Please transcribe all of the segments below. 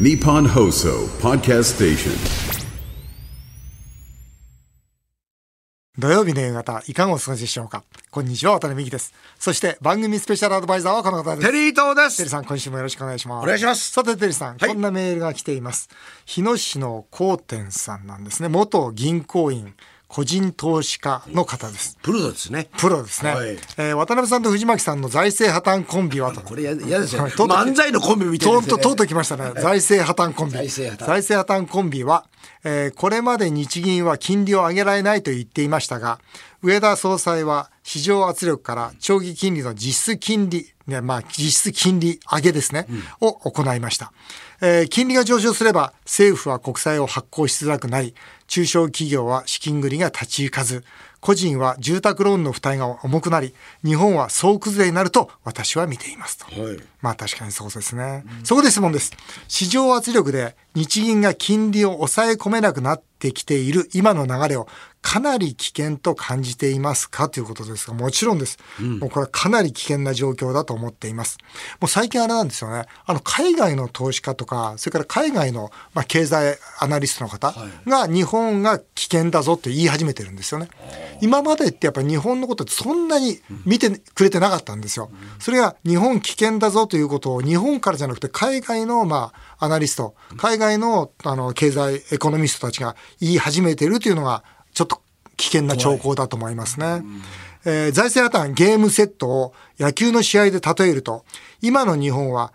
Nippon Hoso Podcast Station. 土曜日の夕方、いかがお過ごしでしょうか？こんにちは、渡辺美希です。そして番組スペシャルアドバイザーはこの方です。テリー東でテリーす。さん、今週もよろしくお願いします。お願いしますさて、テリーさん、はいこんなメールが来ています。日野市の高天さんなんですね。元銀行員、個人投資家の方です。プロですね。プロですね。はいえー渡辺さんと藤巻さんの財政破綻コンビはと。これや嫌ですよ。漫才のコンビみたいですね。とうとうとうとう来ましたね。財政破綻コンビ。財政破綻財政破綻コンビは、えーこれまで日銀は金利を上げられないと言っていましたが、上田総裁は市場圧力から長期金利の実質金利、ね、まあ実質金利上げですね、を行いました。えー金利が上昇すれば政府は国債を発行しづらくなり、中小企業は資金繰りが立ち行かず、個人は住宅ローンの負担が重くなり、日本は総崩れになると私は見ていますと。はい。まあ確かにそうですね。そこで質問です。市場圧力で日銀が金利を抑え込めなくなってきている今の流れをかなり危険と感じていますか？ということですが、もちろんです。もうこれはかなり危険な状況だと思っています。もう最近あれなんですよね。あの海外の投資家とか、それから海外のまあ経済アナリストの方が日本が危険だぞって言い始めてるんですよね。今までってやっぱり日本のことってそんなに見てくれてなかったんですよ。それが日本危険だぞということを日本からじゃなくて海外のまあアナリスト、海外のあの経済エコノミストたちが言い始めているというのがちょっと危険な兆候だと思いますね。えー財政破綻ゲームセットを野球の試合で例えると、今の日本は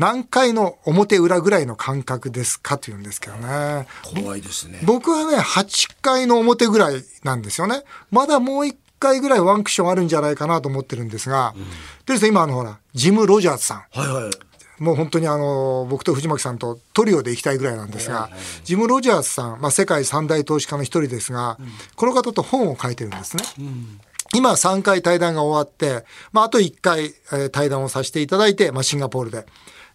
何回の表裏ぐらいの感覚ですかというんですけどね。怖いですね。僕はね、8回の表ぐらいなんですよね。まだもう1回ぐらいワンクッションあるんじゃないかなと思ってるんですが、でですね、今あのほら、ジム・ロジャーズさん。はいはい。もう本当にあの、僕と藤巻さんとトリオで行きたいぐらいなんですが、ジム・ロジャーズさん、まあ、世界三大投資家の一人ですが、この方と本を書いてるんですね。今3回対談が終わって、まあ、あと1回、えー対談をさせていただいて、まあ、シンガポールで。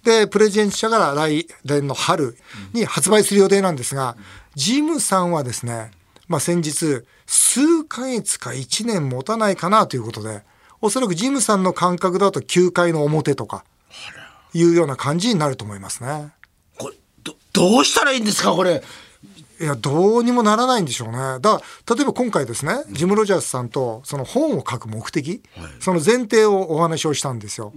で、プレゼント社から来年の春に発売する予定なんですが、ジムさんはですね、まあ、先日、数ヶ月か1年持たないかなということで、おそらくジムさんの感覚だと9回の表とか、いうような感じになると思いますね。これ、ど、どうしたらいいんですかこれ？いや、どうにもならないんでしょうね。だから、例えば今回ですね、ジム・ロジャースさんとその本を書く目的、その前提をお話をしたんですよ。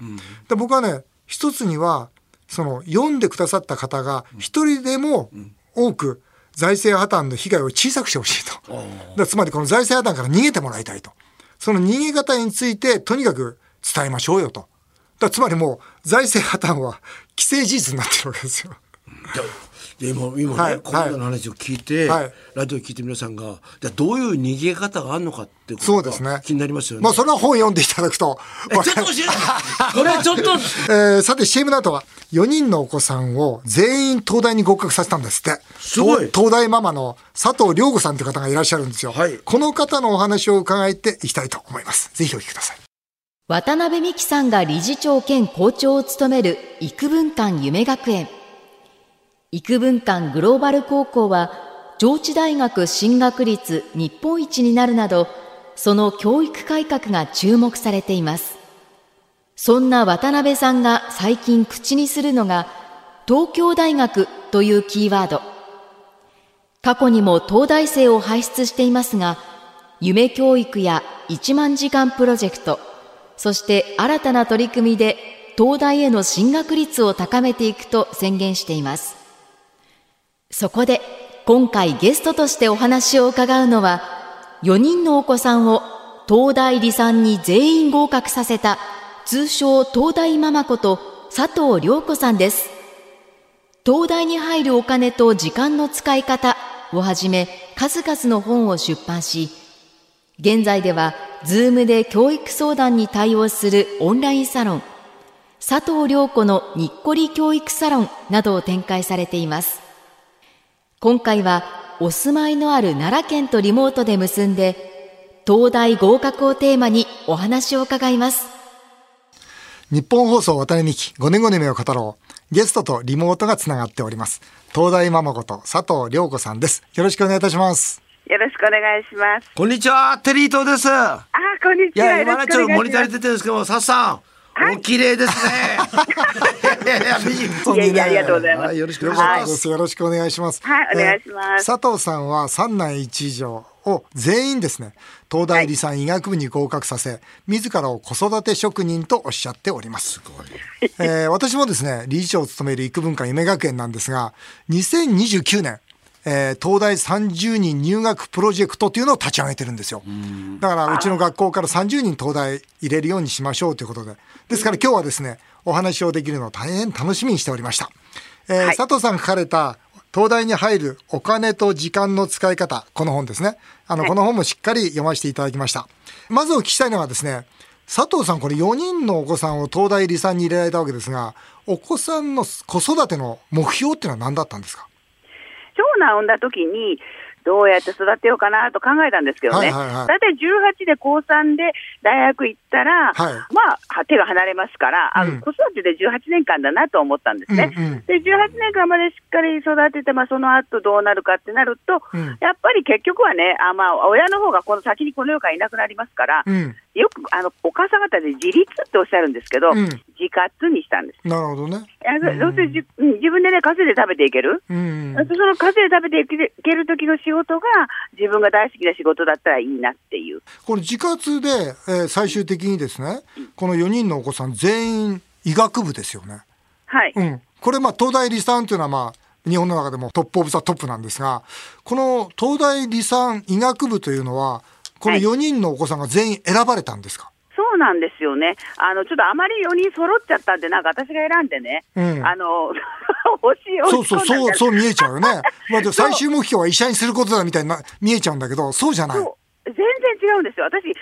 で僕はね、一つには、その読んでくださった方が一人でも多く財政破綻の被害を小さくしてほしいと。だからつまりこの財政破綻から逃げてもらいたいと。その逃げ方についてとにかく伝えましょうよと。だつまりもう財政破綻は既成事実になってるわけですよ。で今今ね、はいコロナの話を聞いて、はいラジオ聞いて皆さんがじゃあどういう逃げ方があるのかってことそうですねが気になりますよね。まあそれは本読んでいただくと。えちょっと教えてこれちょっとえーさて CM の後は4人のお子さんを全員東大に合格させたんですって。すごい東東大ママの佐藤良子さんという方がいらっしゃるんですよ。はいこの方のお話を伺っていきたいと思います。ぜひお聞きください。渡辺美樹さんが理事長兼校長を務める育文館夢学園。育文館グローバル高校は上智大学進学率日本一になるなどその教育改革が注目されています。そんな渡辺さんが最近口にするのが東京大学というキーワード。過去にも東大生を輩出していますが夢教育や1万時間プロジェクトそして新たな取り組みで東大への進学率を高めていくと宣言しています。そこで今回ゲストとしてお話を伺うのは4人のお子さんを東大理産に全員合格させた通称東大ママこと佐藤良子さんです。東大に入るお金と時間の使い方をはじめ数々の本を出版し現在ではズームで教育相談に対応するオンラインサロン佐藤良子のにっこり教育サロンなどを展開されています今回はお住まいのある奈良県とリモートで結んで東大合格をテーマにお話を伺います日本放送渡辺美希5年後の夢を語ろう。ゲストとリモートがつながっております。東大ママこと佐藤良子さんです。よろしくお願いいたします。よろしくお願いします。こんにちはテリー東です。あ、こんにいちは。や今ねちょっとモニター出てるんですけどさっさんお綺麗ですね。いやいやありがとうございますはよろしくおよ願いします。よろしくお願いします。はいお願いしますえー佐藤さんは三男一女を全員ですね、東大理産医学部に合格させ、自らを子育て職人とおっしゃっております。えー私もですね、理事長を務める育文館夢学園なんですが、2029年、えー東大30人入学プロジェクトっていうのを立ち上げてるんですよ。だからうちの学校から30人東大入れるようにしましょうということで。ですから今日はですね、お話をできるのを大変楽しみにしておりました。えーはい佐藤さんが書かれた東大に入るお金と時間の使い方、この本ですね。あの、この本もしっかり読ませていただきました。まずお聞きしたいのはですね、佐藤さんこれ4人のお子さんを東大理産に入れられたわけですが、お子さんの子育ての目標っていうのは何だったんですか？長男を産んだ時に、どうやって育てようかなと考えたんですけどね、はいはいはい。だいたい18で高3で大学行ったら、はい。まあ、手が離れますから、あのうん。子育てで18年間だなと思ったんですね。うんうんで18年間までしっかり育てて、まあ、その後どうなるかってなると、うん。やっぱり結局はね、あまあ、親の方がこの先にこの世からいなくなりますから、うん。よくあのお母さん方で自立っておっしゃるんですけど、うん自活にしたんです。なるほどね。どうせじうん自分でね、稼いで食べていける？うん。その稼いで食べていけいける時の仕事が自分が大好きな仕事だったらいいなっていう。これ自活で、えー最終的にですね、この4人のお子さん全員医学部ですよね。はい。うん。これまあ東大理三というのはまあ日本の中でも top of the top なんですが、この東大理三医学部というのは、このはい4人のお子さんが全員選ばれたんですか、そうなんですよね。あの、ちょっとあまり4人揃っちゃったんで、なんか私が選んでね、うんあの、欲しい、そうそう、そう、そうう見えちゃうよね。まあ、で最終目標は医者にすることだみたいな見えちゃうんだけど、そうじゃない。そう全然違うんですよ。私、全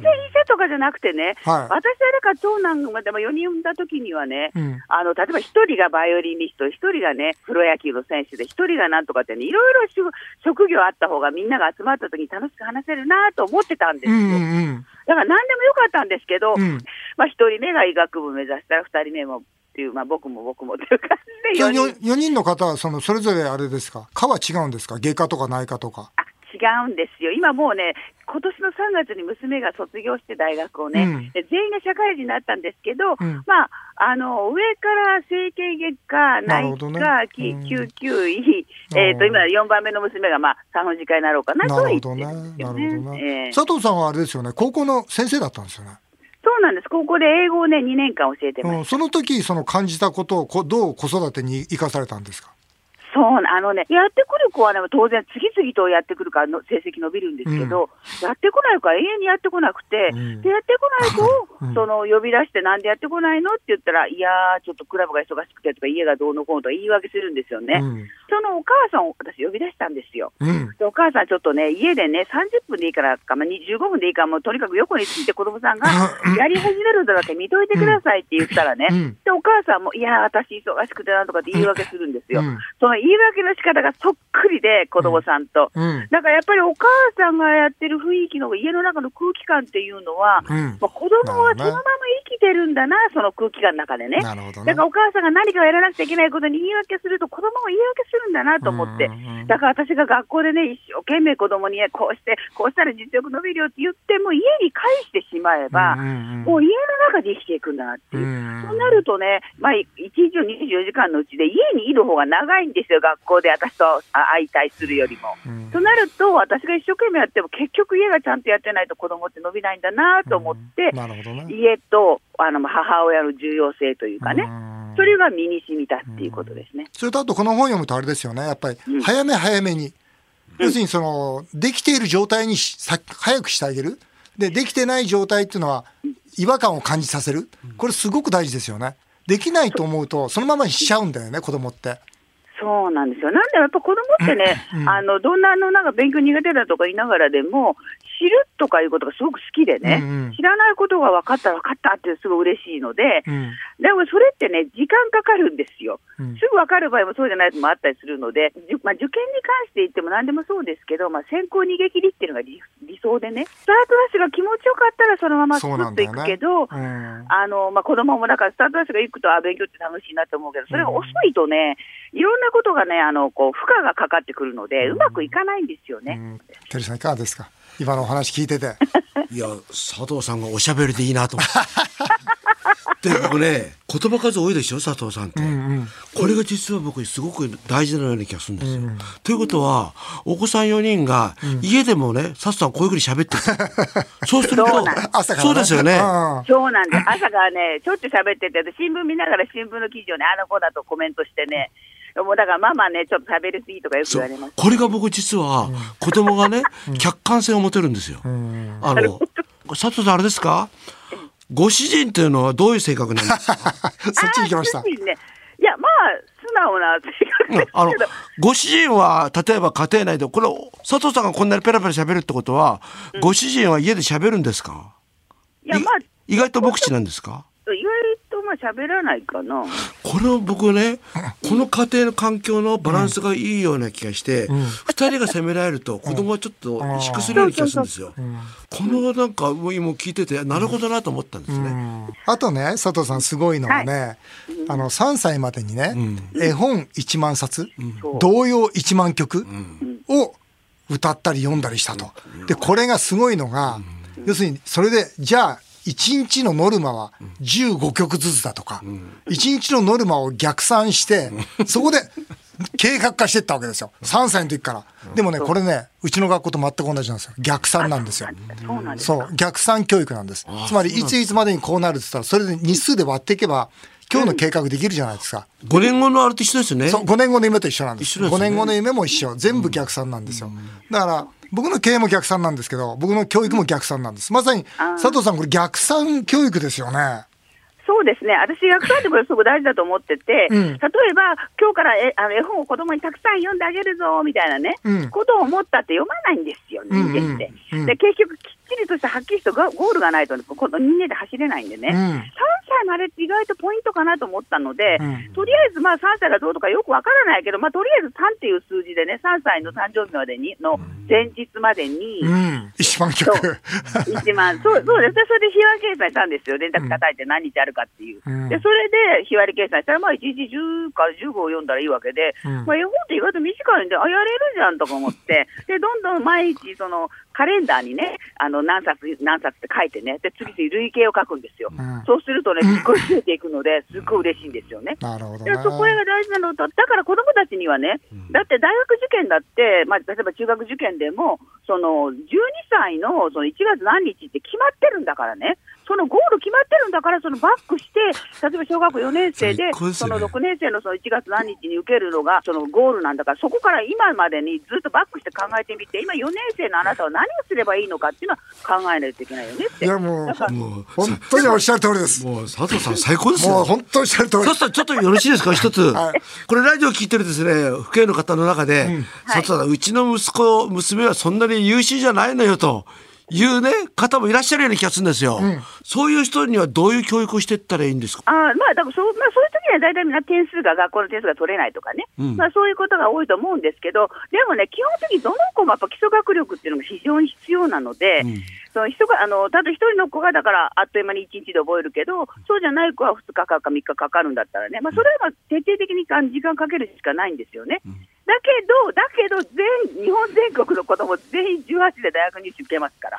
然医者とかじゃなくてね、はい私誰か長男までも4人産んだ時にはね、うんあの、例えば1人がバイオリニスト、1人がね、プロ野球の選手で、1人がなんとかってね、いろいろ職職業あった方がみんなが集まった時に楽しく話せるなと思ってたんですよ。うんうんうん。だから何でもよかったんですけど、うんまあ1人目が医学部目指したら、2人目もっていう、まあ僕も僕もっていう感じでそ4れ人。4人の方はそのそれぞれあれですか？科は違うんですか？外科とか内科とか。あ違うんですよ、今もうね、今年の3月に娘が卒業して大学をね、うんで全員が社会人になったんですけど、うんまあ、あの上から整形外科、内科、きうん救急医、えー、と今、4番目の娘が、まあ、産婦人科になろうかななと。言ってるんですなよるほどね。ね。えー佐藤さんはあれですよね。高校の先生だったんですよね。そうなんです、高校で英語をね、2年間教えてまその時その感じたことをこどう子育てに生かされたんですか？そうあのね、やってくる子はね、当然、次々とやってくるからの成績伸びるんですけど、やってこない子は永遠にやってこなくて、うんでやってこない子を、うんその呼び出して、なんでやってこないのって言ったら、いやー、ちょっとクラブが忙しくてとか、家がどうのこうのとか言い訳するんですよね。うん。そのお母さんを私、呼び出したんですよ。うん。でお母さん、ちょっとね、家でね、30分でいいからか、まあ、に15分でいいから、もうとにかく横について子供さんが やり始めるんだけ見といてくださいって言ったらね、うんでお母さんも、いやー、私、忙しくてなんとかって言い訳するんですよ。うんその言い訳の仕方がそっくりで、子供さんと。うん。だからやっぱりお母さんがやってる雰囲気の家の中の空気感っていうのは、うん。まあ、子供はそのまま生きてるんだな、その空気感の中でね。なるほどね。だからお母さんが何かをやらなくちゃいけないことに言い訳すると、子供も言い訳するんだなと思って、うんうんうん。だから私が学校でね、一生懸命子供にねこうして、こうしたら実力伸びるよって言っても、家に返してしまえば、うんうんうん。もう家の中で生きていくんだなっていう。うんそうなるとね、まあ、1日の24時間のうちで家にいる方が長いんですよ、学校で私とあ相対するよりも。うんとなると、私が一生懸命やっても、結局家がちゃんとやってないと子供って伸びないんだなと思って、なるほどね。家とあのまあ母親の重要性というかね、うんそれが身に染みたっていうことですね。それとあとこの本読むとあれですよね。やっぱり早め早めに。要するにその、できている状態にしさ早くしてあげる。で、できてない状態っていうのは違和感を感じさせる。これすごく大事ですよね。できないと思うとそのままにしちゃうんだよね、子供って。そうなんですよ。なんでやっぱ子供ってね、あのどんなあのなんか勉強苦手だとか言いながらでも、知るとかいうことがすごく好きでね、うんうん知らないことが分かったら分かったってすごい嬉しいので、うん。でもそれってね、時間かかるんですよ。うんすぐ分かる場合もそうじゃないのもあったりするので、じゅまあ、受験に関して言っても何でもそうですけど、まあ、先行逃げ切りっていうのが理理想でね、スタートダッシュが気持ちよかったらそのままスそうッといくけど、うんあのまあ、子供もだからスタートダッシュが行くと、あ勉強って楽しいなと思うけど、それが遅いとね、いろんなことがね、あのこう負荷がかかってくるので、うまくいかないんですよね。うん。テリーさんいかがですか？今のお話聞いてて。いや佐藤さんがおしゃべりでいいなと思って で僕ね言葉数多いでしょ佐藤さんって、これが実は僕すごく大事なような気がするんですよ。ということはお子さん4人が家でもね佐藤さんこういうふうに喋ってる。そうするとそうす。朝から、ね、そうですよね。うんそうなんです。朝からね、しょっちゅう喋ってて、で新聞見ながら新聞の記事をね、あの子だとコメントしてね、もうだからママね、ちょっと喋りすぎとかよく言われます。これが僕実は子供がね、客観性を持てるんですよ。あの佐藤さんあれですか？ご主人っていうのはどういう性格なんですか？そっちに行きました。ね、いや、まあ、素直な性格。ですあのけど、ご主人は例えば家庭内でこれ佐藤さんがこんなにペラペラ喋るってことは、ご主人は家で喋るんですか？いや、まあ、意外と無口なんですか？意外喋らないかな。これを僕ねこの家庭の環境のバランスがいいような気がして、二人が責められると子供はちょっと萎縮するような気がするんですよ。このなんかもう今聞いててなるほどなと思ったんですね。あとね佐藤さんすごいのはね、あの3歳までにね、絵本1万冊、童謡1万曲を歌ったり読んだりしたと。でこれがすごいのが、要するにそれでじゃあ1日のノルマは15曲ずつだとか、1日のノルマを逆算して、そこで計画化していったわけですよ。3歳の時から。でもね、これね、うちの学校と全く同じなんですよ。逆算なんですよ。そう逆算教育なんです。つまり、いついつまでにこうなるって言ったら、それで日数で割っていけば、今日の計画できるじゃないですか。5年後のあれと一緒ですよね。そう、5年後の夢と一緒なんです。ですよね5年後の夢も一緒。全部逆算なんですよ。だから、僕の経営も逆算なんですけど、僕の教育も逆算なんです。まさに、佐藤さん、これ逆算教育ですよね。そうですね、私、逆算ってこれすごく大事だと思ってて、うん例えば、今日からえあの絵本を子供にたくさん読んであげるぞみたいなね、うんことを思ったって読まないんですよ、人間って。うんうんうんで結局、きりとしたはっきりとゴゴールがないと、この人間で走れないんでね、うん。3歳までって意外とポイントかなと思ったので、うん。とりあえずまあ3歳がどうとかよくわからないけど、まあ、とりあえず3っていう数字でね、3歳の誕生日までにの前日までに、うん。一万曲。そう。一万、そうそうですね、それで日割り計算したんですよ、電卓叩いて何日あるかっていう、うん。でそれで日割り計算したら、まあ、1日10から15を読んだらいいわけで、うん。まあ、絵本って意外と短いんで、あ、やれるじゃんとか思って、でどんどん毎日、そのカレンダーにね、あの何冊、何冊って書いてね、で次々累計を書くんですよ、うん。そうするとね、すっごい増えていくので、すっごい嬉しいんですよね。なるほどね。でそこが大事なのと、だから子どもたちにはね、だって大学受験だって、まあ、例えば中学受験でも、その12歳のその1月何日って決まってるんだからね、そのゴール決まってるんだから、そのバックして、例えば小学校4年生で、そのよね6年生のその1月何日に受けるのが、そのゴールなんだから、そこから今までにずっとバックして考えてみて、今4年生のあなたは何をすればいいのかっていうのは考えないといけないよねって。いやもうもう本当におっしゃる通りです。もう佐藤さん最高ですよ。もう本当におっしゃる通り佐藤さんちょっとよろしいですか一つ、はいこれラジオ聞いてるですね父兄の方の中で、佐藤さんうちの息子娘はそんなに優秀じゃないのよというね方もいらっしゃるような気がするんですよ、そういう人にはどういう教育をしていったらいいんですか？あーまあ、だからそう、まあ、そういう時には大体みんな点数が、学校の点数が取れないとかね、うん。まあ、そういうことが多いと思うんですけど、でもね、基本的にどの子もやっぱ基礎学力っていうのが非常に必要なので、その人があのただ一人の子がだからあっという間に1日で覚えるけど、そうじゃない子は2日かか3日かかるんだったらね、まあ、それはまあ徹底的に時間かけるしかないんですよね。だけど、だけど全、日本全国の子供全員18で大学に受けますから、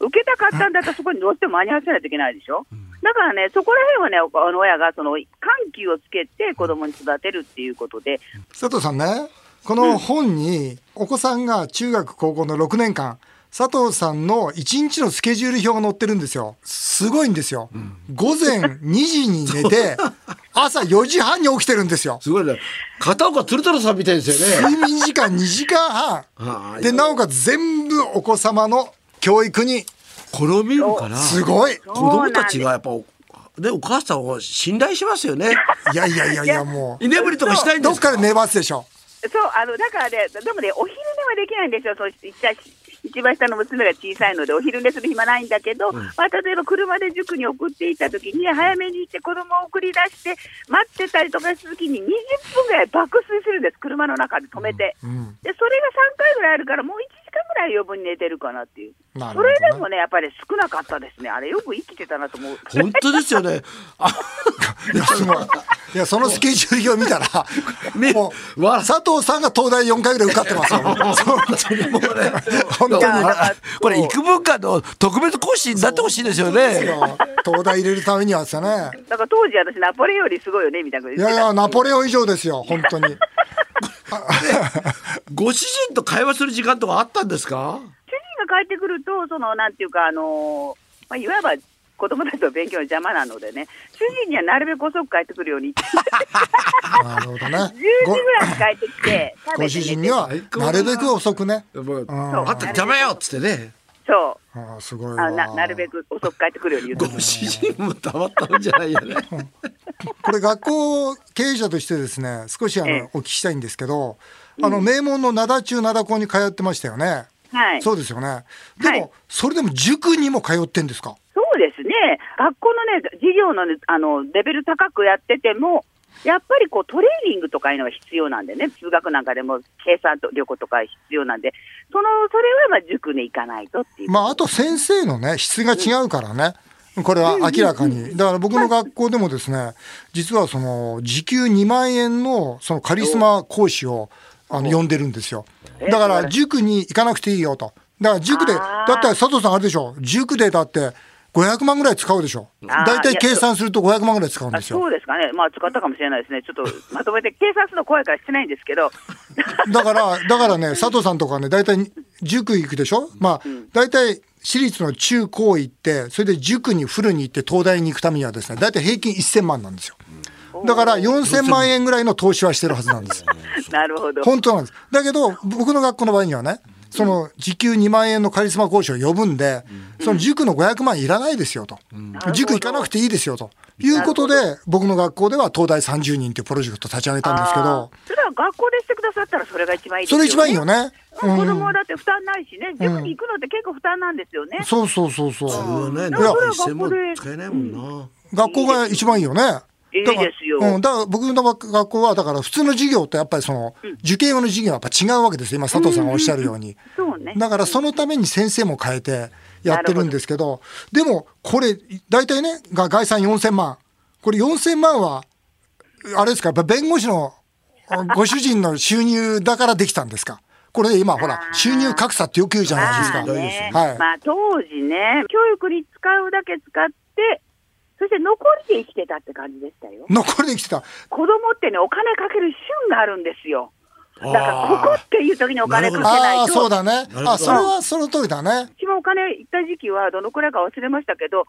受けたかったんだったらそこにどうしても間に合わせないといけないでしょ。だからね、そこら辺はね、おあの親がその緩急をつけて子供に育てるっていうことで、佐藤さんね、この本にお子さんが中学高校の6年間、佐藤さんの1日のスケジュール表が載ってるんですよ。すごいんですよ。午前2時に寝て、朝4時半に起きてるんですよ。すごいね片岡鶴太郎さんみたいですよね睡眠時間2時間あ半。あで、なおかつ全部お子様の教育に、これを見るからすごい。子供たちがやっぱおでお母さんを信頼しますよねいやいやいやいや、も居眠りとかしないんう、ですか？どっかで寝ますでしょ。そう、あの、だからね、でもね、お昼寝はできないんですよ。そう一番一番下の娘が小さいので、お昼寝する暇ないんだけど、まあ、例えば車で塾に送っていった時に、早めにして子供を送り出して、待ってたりとかした時に、20分ぐらい爆睡するんです。車の中で止めて。で、それが3回ぐらいあるから、もう1時間ぐらい余分に寝てるかなっていう。ねれでもね、やっぱり少なかったですね。あれよく生きてたなと思う。本当ですよね。あいやすごい。いやそのスケジュール表見たらみ もうわ佐藤さんが東大4回ぐらい受かってますよ。本当に。これ幾分間の特別講師になってほしいですよね。東大入れるためにはですよね。だから当時私ナポレオンよりすごいよねみたいな。いやいやナポレオン以上ですよ本当に。ご主人と会話する時間とかあったんですか？主人が帰ってくると、そのなんていうか、あのーまあ、いわば子供たちの勉強の邪魔なのでね、主人にはなるべく遅く帰ってくるように。って、なるほどね10時ぐらいに帰ってきて、て寝て。主人にはなるべく遅くね。あった邪魔よっつってね。そう。あーすごいわ。あな、なるべく遅く帰ってくるように言ってご主人もたまったんじゃないよね。これ学校経営者としてですね少しあええ。のお聞きしたいんですけどあの名門の灘中灘校に通ってましたよね。はい。そうですよね。ではい。もそれでも塾にも通ってんですか？そうですね、学校のね、授業の,、ね、あのレベル高くやってても、やっぱりこうトレーニングとかいうのが必要なんでね、数学なんかでも計算と力とか必要なんで、そのそれはまあ塾に行かないとっていう。まあ、あと先生のね、質が違うからね。これは明らかに。だから僕の学校でもですね、実はその、時給2万円のそのカリスマ講師を、あの、呼んでるんですよ。だから、塾に行かなくていいよと。だから、塾で、だって佐藤さんあれでしょ、塾でだって、500万ぐらい使うでしょ。大体計算すると500万ぐらい使うんあですよ。そうですかね、まあ、使ったかもしれないですね、ちょっとまとめて計算するの怖いからしてないんですけど、だから、だからね、佐藤さんとかね、大体塾行くでしょまあ、大体私立の中高行って、それで塾にフルに行って東大に行くためにはですね、大体平均1000万なんですよ。だから4000万円ぐらいの投資はしてるはずなんです。なるほど、本当なんです。だけど、僕の学校の場合にはね、その時給2万円のカリスマ講師を呼ぶんで、その塾の500万いらないですよと。塾行かなくていいですよと。いうことで、僕の学校では東大30人というプロジェクトを立ち上げたんですけどそれは学校でしてくださったら、それが一番いいですよ、ね、それ一番いいよね。子供はだって負担ないしね、塾に行くのって結構負担なんですよね。そうそうそうそう。それはね、学校で使えないもんな。学校が一番いいよね。いいだからですようん、だから僕の学学校は、だから普通の授業とやっぱりその、受験用の授業はやっぱ違うわけですよ。今佐藤さんがおっしゃるように。そうね。だからそのために先生も変えてやってるんですけど、でもこれ、大体ね、が概算4000万。これ4000万は、あれですか、やっぱ弁護士の ご主人の収入だからできたんですか？これ今ほら、収入格差ってよく言うじゃないですか。まあねはい。まあ当時ね、教育に使うだけ使って、そして残りで生きてたって感じでしたよ。残りできてた？子供ってね、お金かける旬があるんですよ。だから、ここっていう時にお金かけないああ、と。そうだね。あ、それはその通りだね。一番お金いった時期はどのくらいか忘れましたけど、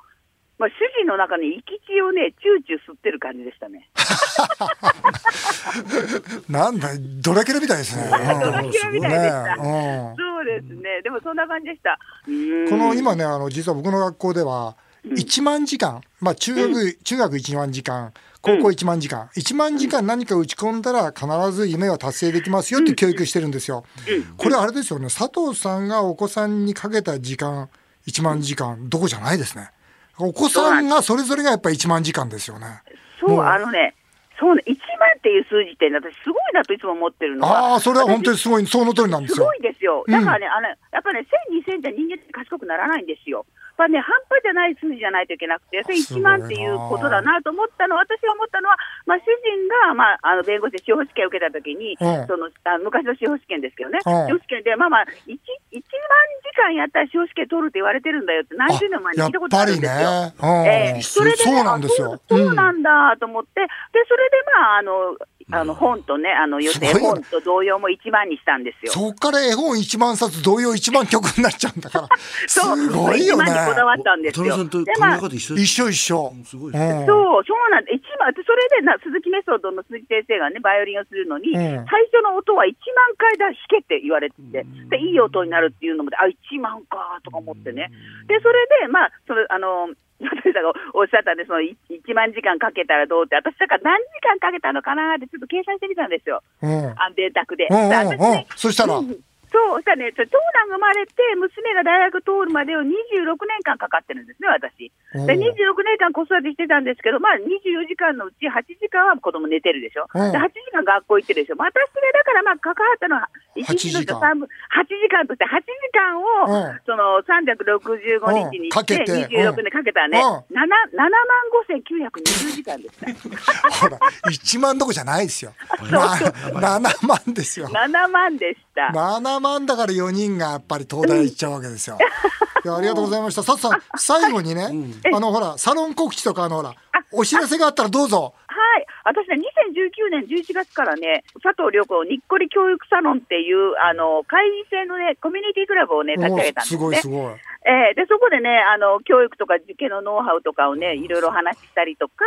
まあ、主人の中に生き血をね、チューチュー吸ってる感じでしたね。なんだ、ドラキュラみたいですね。ドラキュラみたいでした。ねうんそうですね。でもそんな感じでした。この今ね、あの、実は僕の学校では、1万時間、まあ中学、中学1万時間、高校1万時間、1万時間何か打ち込んだら必ず夢は達成できますよって教育してるんですよ。これあれですよね、佐藤さんがお子さんにかけた時間、1万時間、どこじゃないですね。お子さんがそれぞれがやっぱり1万時間ですよね。そう、あのね、そうね、1万っていう数字って、私、すごいなといつも思ってるのは。ああ、それは本当にすごい、その通りなんですよすご。いですよ。だからね、あのやっぱりね、1000、2000じゃ人間って賢くならないんですよ。やっぱね、半端じゃない数字じゃないといけなくて、それ1万っていうことだなと思ったの、私が思ったのは、まあ、主人が、まあ、あの弁護士で司法試験を受けたときに、うんそのあ昔の司法試験ですけどね、うん司法試験で、まあまあ1、1万時間やったら司法試験取るって言われてるんだよって、何十年前に聞いたことあるんですよ。やっぱりねうんええそれでね、そうなんですよそうなんだと思って、でそれでまあ、あの、あの本とね、あの要するに絵本と同様も1万にしたんですよ。そっから絵本1万冊同様1万曲になっちゃうんだから。す そうごいよね1。万にこだわったんですよ。でまあ一緒で一す。緒一緒。すごいうんそう、そうなんで、一番、それでな、鈴木メソッドの鈴木先生がね、バイオリンをするのに、うん最初の音は1万回だ、弾けって言われてて、で、いい音になるっていうのもで、あ、1万か、とか思ってね。で、それで、まあ、その、あの、がおっしゃったんで、そのい1万時間かけたらどうって、私だから何時間かけたのかなってちょっと計算してみたんですよ。うん。あ電卓で。うんうんで私ねうんそしたらうんそう、そしたらね、長男が生まれて、娘が大学通るまでを26年間かかってるんですね、私。で、26年間子育てしてたんですけど、まあ24時間のうち8時間は子供寝てるでしょ。うんで、8時間学校行ってるでしょ。まあ私がだからまあ関わったのは1日の8時間3分、8時間として8時間を、うんその365日にして、うんかけて26年かけたらね、うん7、7万5920時間でした。ほら、1万どこじゃないですよ。な7万ですよ。7万でした。7万だから4人がやっぱり東大行っちゃうわけですよ。いやありがとうございました。さっさん、最後にね、あのほら、サロン告知とかあのほら、お知らせがあったらどうぞ。はい。私ね、2019年11月からね、佐藤良子のにっこり教育サロンっていう、あの、会員制のね、コミュニティクラブをね、立ち上げたんですね。すごいすごい。えーで、そこでね、あの、教育とか受験のノウハウとかをね、いろいろ話したりとか、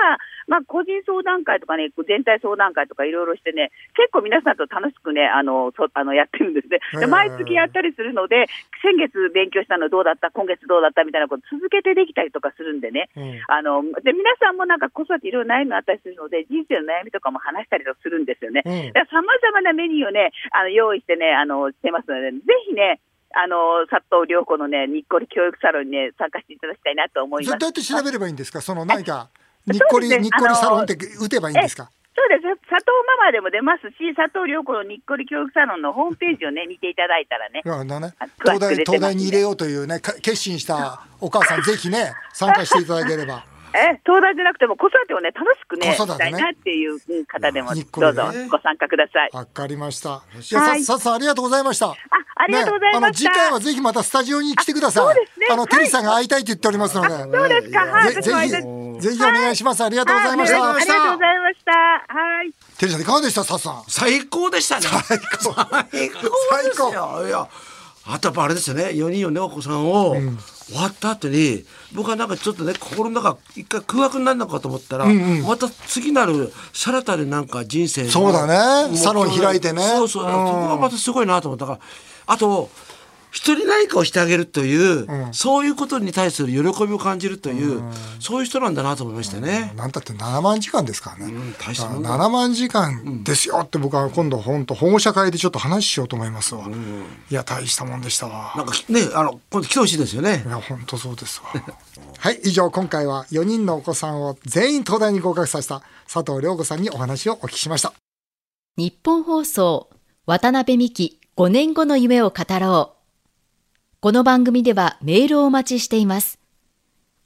まあ、個人相談会とかね、全体相談会とかいろいろしてね、結構皆さんと楽しくね、あの、そあのやってるんですね。で、毎月やったりするので、先月勉強したのどうだった、今月どうだったみたいなこと続けてできたりとかするんでね、うん。あの、で、皆さんもなんか子育ていろいろ悩みがあったりするので、人生の悩みとかも話したりとかするんですよね。うん。だから様々なメニューをね、あの、用意してね、あの、してますので、ぜひね、あの、佐藤良子のね、にっこり教育サロンにね、参加していただきたいなと思います。どうやって調べればいいんですか？その何か、にっこり、ねにっこりサロンって打てばいいんですか？そうです。佐藤ママでも出ますし、佐藤良子のにっこり教育サロンのホームページをね、見ていただいたらね。ね東大、東大に入れようというね、か決心したお母さん、ぜひね、参加していただければ。え、東大じゃなくても子育てをね、楽しくね、子育てねしたいなっていううん方でも、どうぞご参加ください。わかりました。いや、はいさ、さっさんありがとうございました。あ、ありがとうございました。ねあの、次回はぜひまたスタジオに来てください。あそうですねあの、テリーさんが会いたいと言っておりますので。そうですか。はい。ぜぜひ、ぜひお願いします。ありがとうございました。はいありがとうございました。はい。テリーさんいかがでした、さっさん。最高でしたね。最高。最高ですよ。いや。あとやっぱあれですよね。4人のねお子さんを終わった後に、僕はなんかちょっとね心の中一回空白になるのかと思ったら、また次なるさらたるなんか人生のそうだねサロン開いてねそうそう。うんそこがまたすごいなと思ったから、あと。人に何かをしてあげるという、そういうことに対する喜びを感じるという、そういう人なんだなと思いましたね。なんたって7万時間ですからね。ん大したもんだ7万時間ですよって僕は今度本当保護者会でちょっと話しようと思いますわ。いや、大したもんでしたわ。なんかね、あの、今度来てほしいですよねい。や、本当そうですわ。はい、以上、今回は4人のお子さんを全員東大に合格させた佐藤良子さんにお話をお聞きしました。日本放送渡辺美希5年後の夢を語ろう。この番組ではメールをお待ちしています。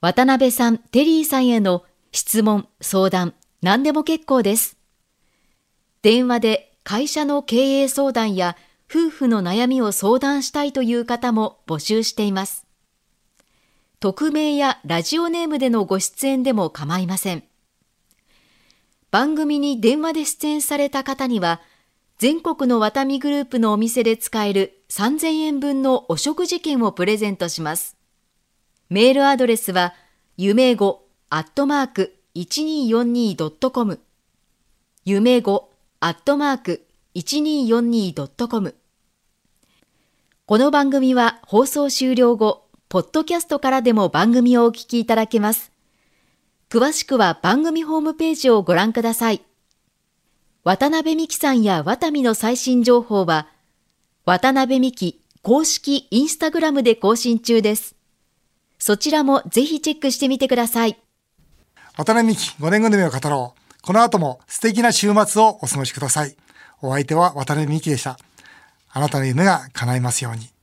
渡辺さん、テリーさんへの質問、相談、何でも結構です。電話で会社の経営相談や夫婦の悩みを相談したいという方も募集しています。匿名やラジオネームでのご出演でも構いません。番組に電話で出演された方には、全国のワタミグループのお店で使える3000円分のお食事券をプレゼントします。メールアドレスは、夢語アットマーク 1242.com 夢語アットマーク 1242.com この番組は放送終了後、ポッドキャストからでも番組をお聞きいただけます。詳しくは番組ホームページをご覧ください。渡辺美希さんやワタミの最新情報は、渡辺美希公式インスタグラムで更新中です。そちらもぜひチェックしてみてください。渡辺美希5年組の夢を語ろう。この後も素敵な週末をお過ごしください。お相手は渡辺美希でした。あなたの夢が叶いますように。